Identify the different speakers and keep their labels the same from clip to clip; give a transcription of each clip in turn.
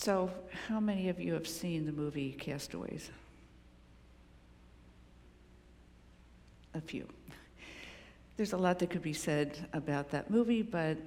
Speaker 1: So, how many of you have seen the movie Castaways? A few. There's a lot that could be said about that movie, but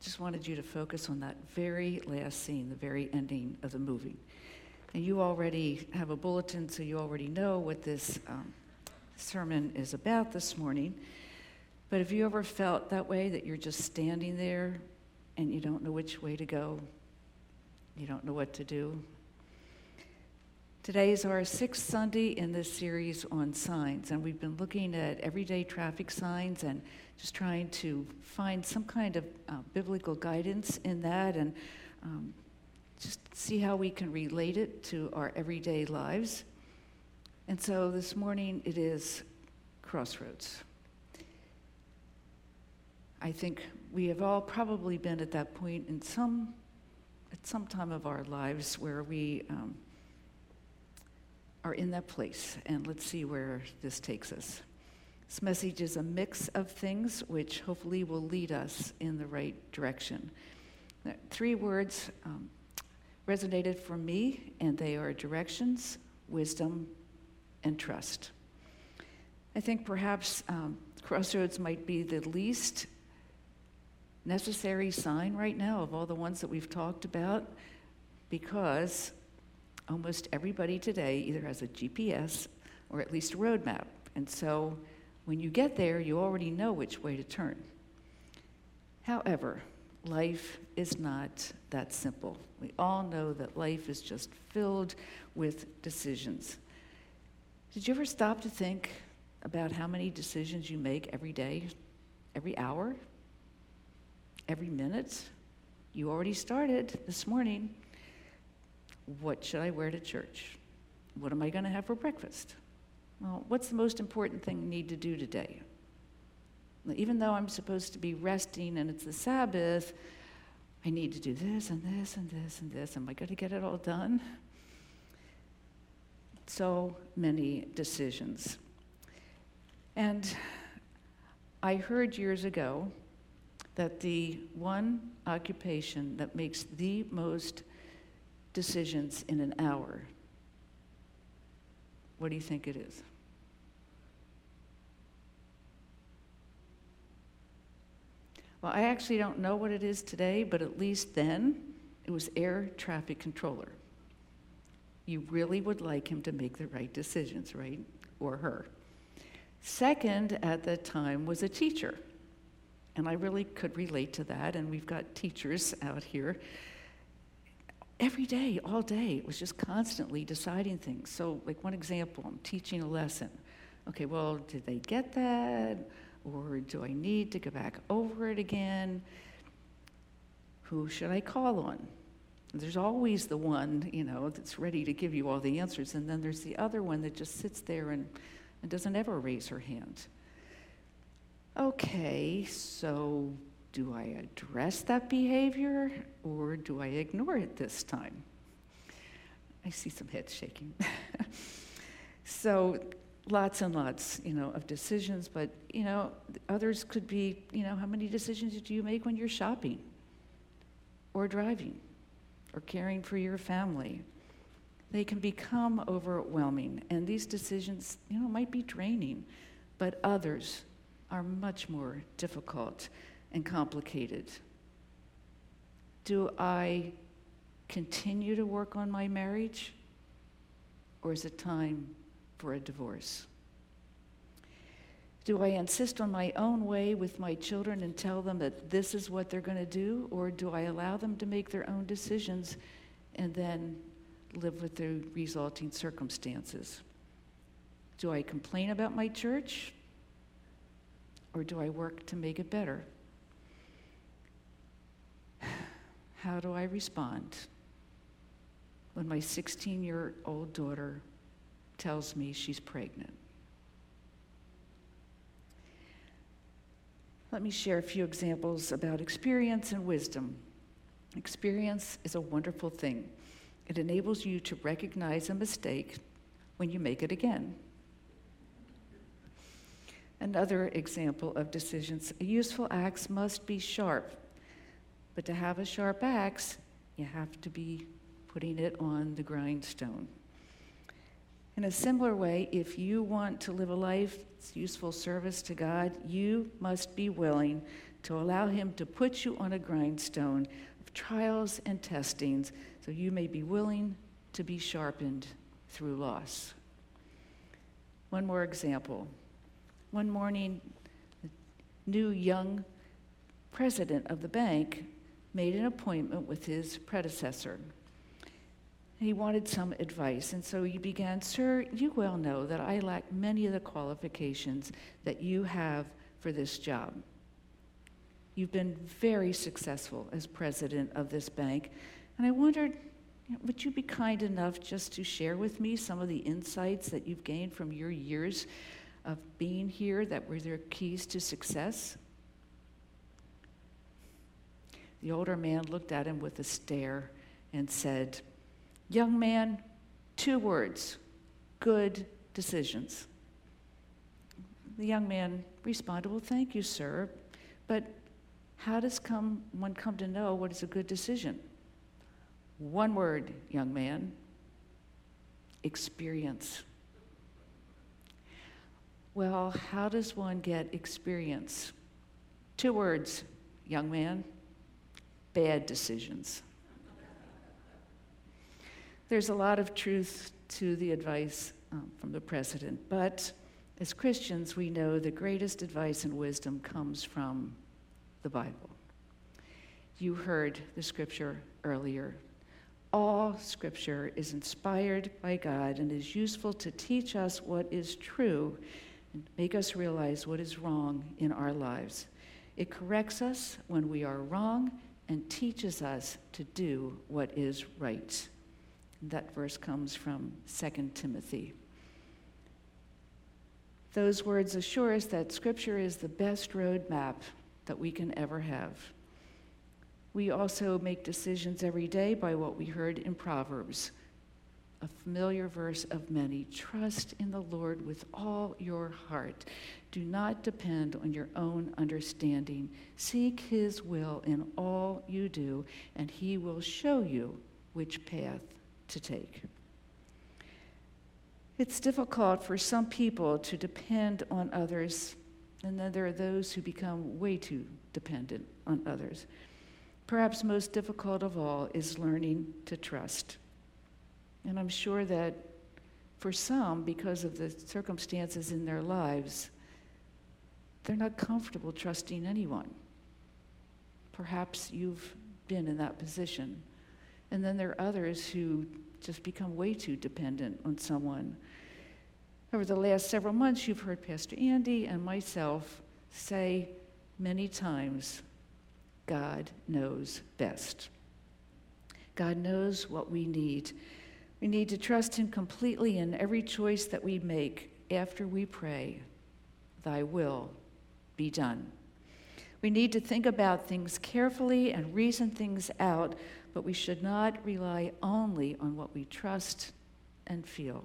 Speaker 1: just wanted you to focus on that very last scene, the very ending of the movie. And you already have a bulletin, so you already know what this um, sermon is about this morning. But have you ever felt that way that you're just standing there and you don't know which way to go? You don't know what to do? Today is our sixth Sunday in this series on signs, and we've been looking at everyday traffic signs and just trying to find some kind of uh, biblical guidance in that and um, just see how we can relate it to our everyday lives. And so this morning it is crossroads. I think we have all probably been at that point in some at some time of our lives where we um, are in that place, and let's see where this takes us. This message is a mix of things which hopefully will lead us in the right direction. Three words um, resonated for me, and they are directions, wisdom, and trust. I think perhaps um, Crossroads might be the least necessary sign right now of all the ones that we've talked about because almost everybody today either has a GPS or at least a road map. And so when you get there, you already know which way to turn. However, life is not that simple. We all know that life is just filled with decisions. Did you ever stop to think about how many decisions you make every day, every hour, every minute. You already started this morning. What should I wear to church? What am I going to have for breakfast? Well, what's the most important thing I need to do today? Even though I'm supposed to be resting and it's the Sabbath, I need to do this and this and this and this. Am I going to get it all done? So many decisions. And I heard years ago that the one occupation that makes the most decisions in an hour, what do you think it is? Well, I actually don't know what it is today, but at least then it was air traffic controller. You really would like him to make the right decisions, right? Or her. Second at the time was a teacher. And I really could relate to that. And we've got teachers out here. Every day, all day, it was just constantly deciding things. So, like one example, I'm teaching a lesson. Okay, well, did they get that? Or do I need to go back over it again? Who should I call on? There's always the one, you know, that's ready to give you all the answers. And then there's the other one that just sits there and, and doesn't ever raise her hand okay, so do I address that behavior or do I ignore it this time? I see some heads shaking. so lots and lots, you know, of decisions, but you know, others could be, you know, how many decisions do you make when you're shopping or driving or caring for your family? They can become overwhelming, and these decisions, you know, might be draining, but others are much more difficult and complicated. Do I continue to work on my marriage, or is it time for a divorce? Do I insist on my own way with my children and tell them that this is what they're going to do, or do I allow them to make their own decisions and then live with the resulting circumstances? Do I complain about my church or do I work to make it better? How do I respond when my 16 year old daughter tells me she's pregnant? Let me share a few examples about experience and wisdom. Experience is a wonderful thing. It enables you to recognize a mistake when you make it again. Another example of decisions a useful axe must be sharp. But to have a sharp axe, you have to be putting it on the grindstone. In a similar way, if you want to live a life that's useful service to God, you must be willing to allow Him to put you on a grindstone of trials and testings so you may be willing to be sharpened through loss. One more example. One morning, the new young president of the bank made an appointment with his predecessor. He wanted some advice, and so he began, Sir, you well know that I lack many of the qualifications that you have for this job. You've been very successful as president of this bank, and I wondered, would you be kind enough just to share with me some of the insights that you've gained from your years of being here that were their keys to success? The older man looked at him with a stare and said, Young man, two words good decisions. The young man responded, Well, thank you, sir, but how does come, one come to know what is a good decision? One word, young man experience. Well, how does one get experience? Two words, young man bad decisions. There's a lot of truth to the advice um, from the president, but as Christians, we know the greatest advice and wisdom comes from the Bible. You heard the scripture earlier. All scripture is inspired by God and is useful to teach us what is true make us realize what is wrong in our lives. It corrects us when we are wrong and teaches us to do what is right. That verse comes from 2 Timothy. Those words assure us that Scripture is the best roadmap that we can ever have. We also make decisions every day by what we heard in Proverbs, a familiar verse of many. Trust in the Lord with all your heart. Do not depend on your own understanding. Seek His will in all you do, and He will show you which path to take. It's difficult for some people to depend on others, and then there are those who become way too dependent on others. Perhaps most difficult of all is learning to trust. And I'm sure that for some, because of the circumstances in their lives, they're not comfortable trusting anyone. Perhaps you've been in that position. And then there are others who just become way too dependent on someone. Over the last several months, you've heard Pastor Andy and myself say many times God knows best. God knows what we need. We need to trust Him completely in every choice that we make after we pray, Thy will be done. We need to think about things carefully and reason things out but we should not rely only on what we trust and feel.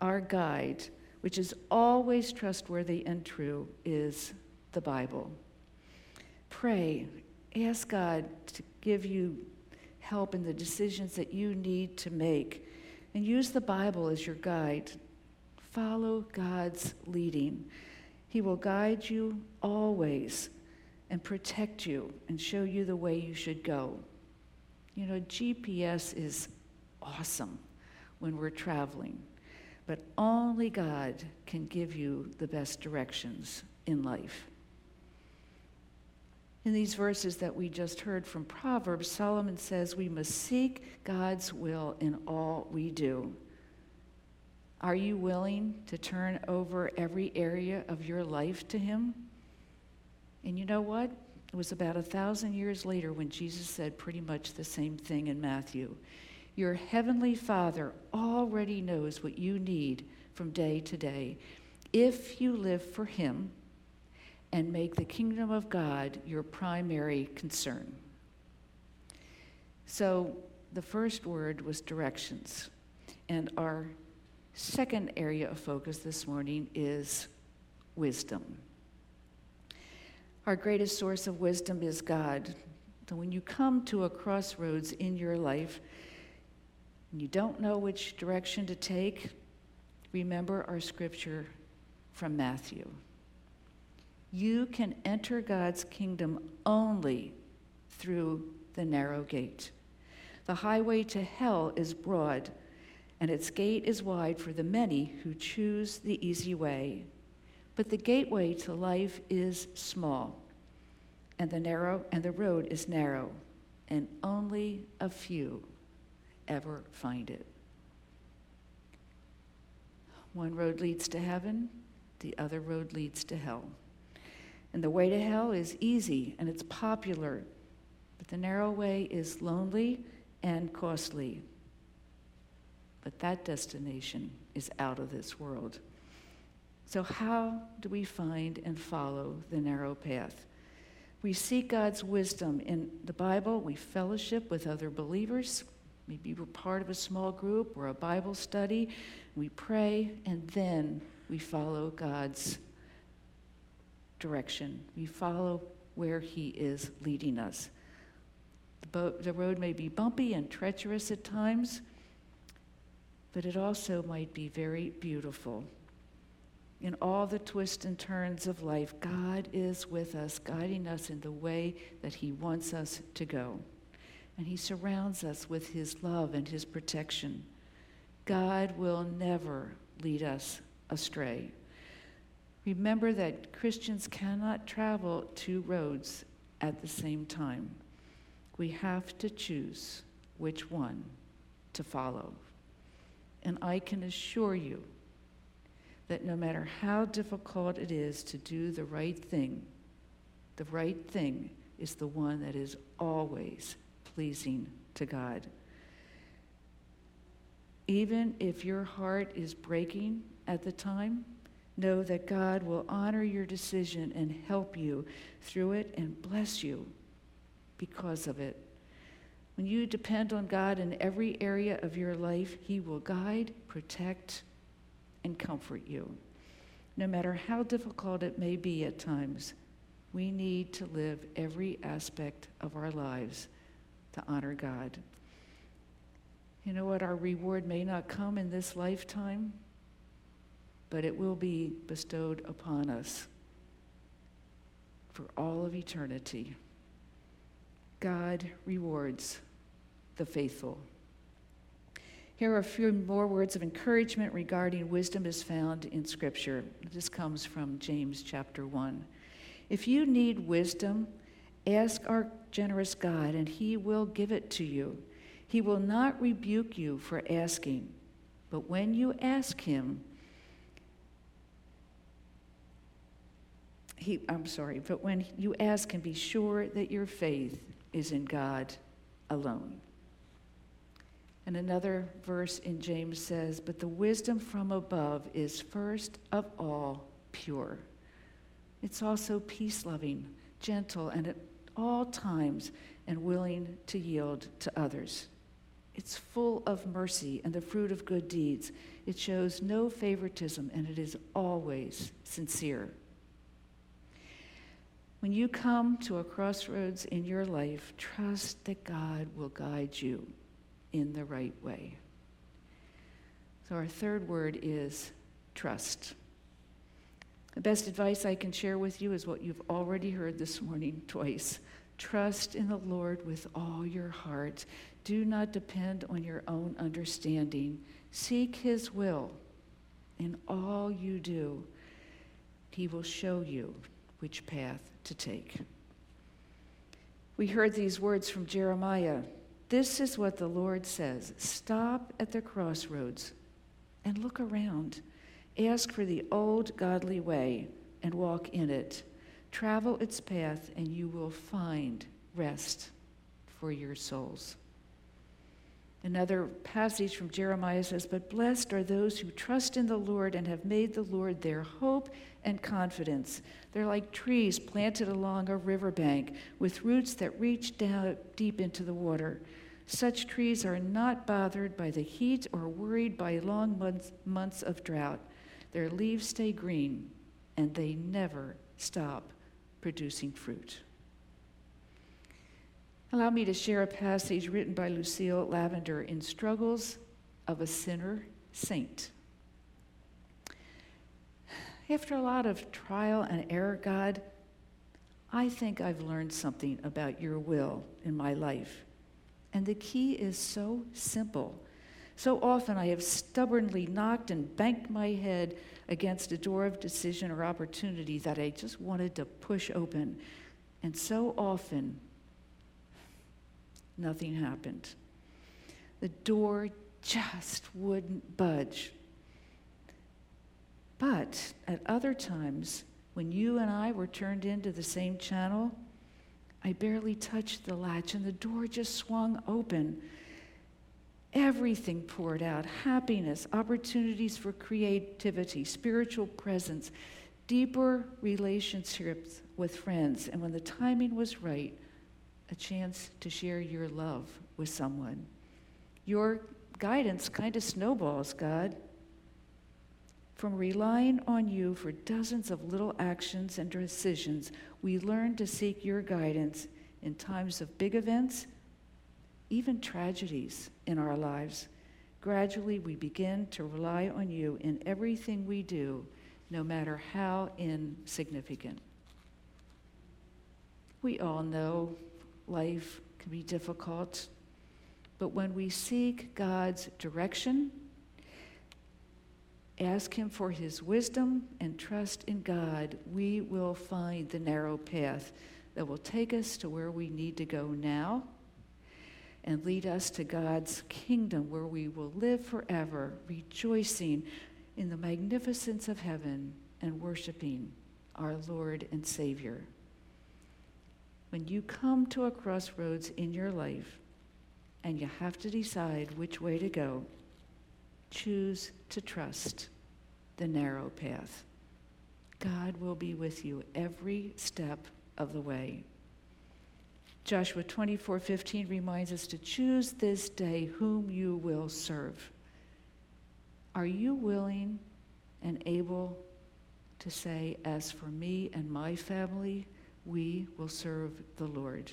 Speaker 1: Our guide, which is always trustworthy and true, is the Bible. Pray, ask God to give you help in the decisions that you need to make, and use the Bible as your guide. Follow God's leading. He will guide you always and protect you and show you the way you should go. You know, GPS is awesome when we're traveling, but only God can give you the best directions in life. In these verses that we just heard from Proverbs, Solomon says we must seek God's will in all we do. Are you willing to turn over every area of your life to Him? And you know what? It was about a thousand years later when Jesus said pretty much the same thing in Matthew. Your heavenly Father already knows what you need from day to day if you live for Him and make the kingdom of God your primary concern. So the first word was directions. And our second area of focus this morning is wisdom. Our greatest source of wisdom is God. So when you come to a crossroads in your life and you don't know which direction to take, remember our scripture from Matthew. You can enter God's kingdom only through the narrow gate. The highway to hell is broad, and its gate is wide for the many who choose the easy way. But the gateway to life is small, and the narrow and the road is narrow, and only a few ever find it. One road leads to heaven, the other road leads to hell. And the way to hell is easy and it's popular, but the narrow way is lonely and costly. But that destination is out of this world. So, how do we find and follow the narrow path? We seek God's wisdom in the Bible, we fellowship with other believers. Maybe we're part of a small group or a Bible study. We pray, and then we follow God's direction. We follow where He is leading us. The, the road may be bumpy and treacherous at times, but it also might be very beautiful. In all the twists and turns of life, God is with us, guiding us in the way that He wants us to go. And He surrounds us with His love and His protection. God will never lead us astray. Remember that Christians cannot travel two roads at the same time. We have to choose which one to follow. And I can assure you that no matter how difficult it is to do the right thing, the right thing is the one that is always pleasing to God. Even if your heart is breaking at the time, know that God will honor your decision and help you through it and bless you because of it. When you depend on God in every area of your life, He will guide, protect, and comfort you. No matter how difficult it may be at times, we need to live every aspect of our lives to honor God. You know what? Our reward may not come in this lifetime, but it will be bestowed upon us for all of eternity. God rewards the faithful. Here are a few more words of encouragement regarding wisdom is found in Scripture. This comes from James chapter 1. If you need wisdom, ask our generous God, and he will give it to you. He will not rebuke you for asking, but when you ask him, he, I'm sorry, but when you ask him, be sure that your faith is in God alone. And another verse in James says, But the wisdom from above is first of all pure. It's also peace loving, gentle, and at all times, and willing to yield to others. It's full of mercy and the fruit of good deeds. It shows no favoritism, and it is always sincere. When you come to a crossroads in your life, trust that God will guide you in the right way. So, our third word is trust. The best advice I can share with you is what you've already heard this morning twice. Trust in the Lord with all your heart. Do not depend on your own understanding. Seek His will in all you do. He will show you which path to take. We heard these words from Jeremiah this is what the Lord says Stop at the crossroads and look around. Ask for the old godly way and walk in it. Travel its path, and you will find rest for your souls. Another passage from Jeremiah says, But blessed are those who trust in the Lord and have made the Lord their hope and confidence. They're like trees planted along a riverbank with roots that reach down deep into the water. Such trees are not bothered by the heat or worried by long months, months of drought. Their leaves stay green and they never stop producing fruit. Allow me to share a passage written by Lucille Lavender in Struggles of a Sinner Saint. After a lot of trial and error, God, I think I've learned something about your will in my life. And the key is so simple. So often I have stubbornly knocked and banked my head against a door of decision or opportunity that I just wanted to push open. And so often, nothing happened. The door just wouldn't budge. But at other times, when you and I were turned into the same channel, I barely touched the latch and the door just swung open. Everything poured out happiness, opportunities for creativity, spiritual presence, deeper relationships with friends, and when the timing was right, a chance to share your love with someone. Your guidance kind of snowballs, God. From relying on you for dozens of little actions and decisions, we learn to seek your guidance in times of big events, even tragedies in our lives. Gradually, we begin to rely on you in everything we do, no matter how insignificant. We all know life can be difficult, but when we seek God's direction, ask Him for His wisdom, and trust in God, we will find the narrow path that will take us to where we need to go now and lead us to God's kingdom where we will live forever, rejoicing in the magnificence of heaven and worshiping our Lord and Savior. When you come to a crossroads in your life and you have to decide which way to go, choose to trust the narrow path. God will be with you every step of the way. Joshua 24:15 reminds us to choose this day whom you will serve. Are you willing and able to say as for me and my family, we will serve the Lord?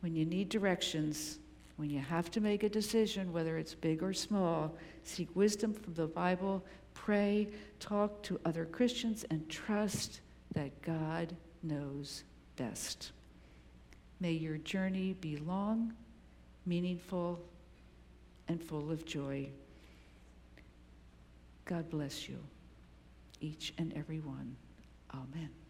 Speaker 1: When you need directions, when you have to make a decision, whether it's big or small, seek wisdom from the Bible, pray, talk to other Christians, and trust that God knows best. May your journey be long, meaningful, and full of joy. God bless you, each and every one. Amen.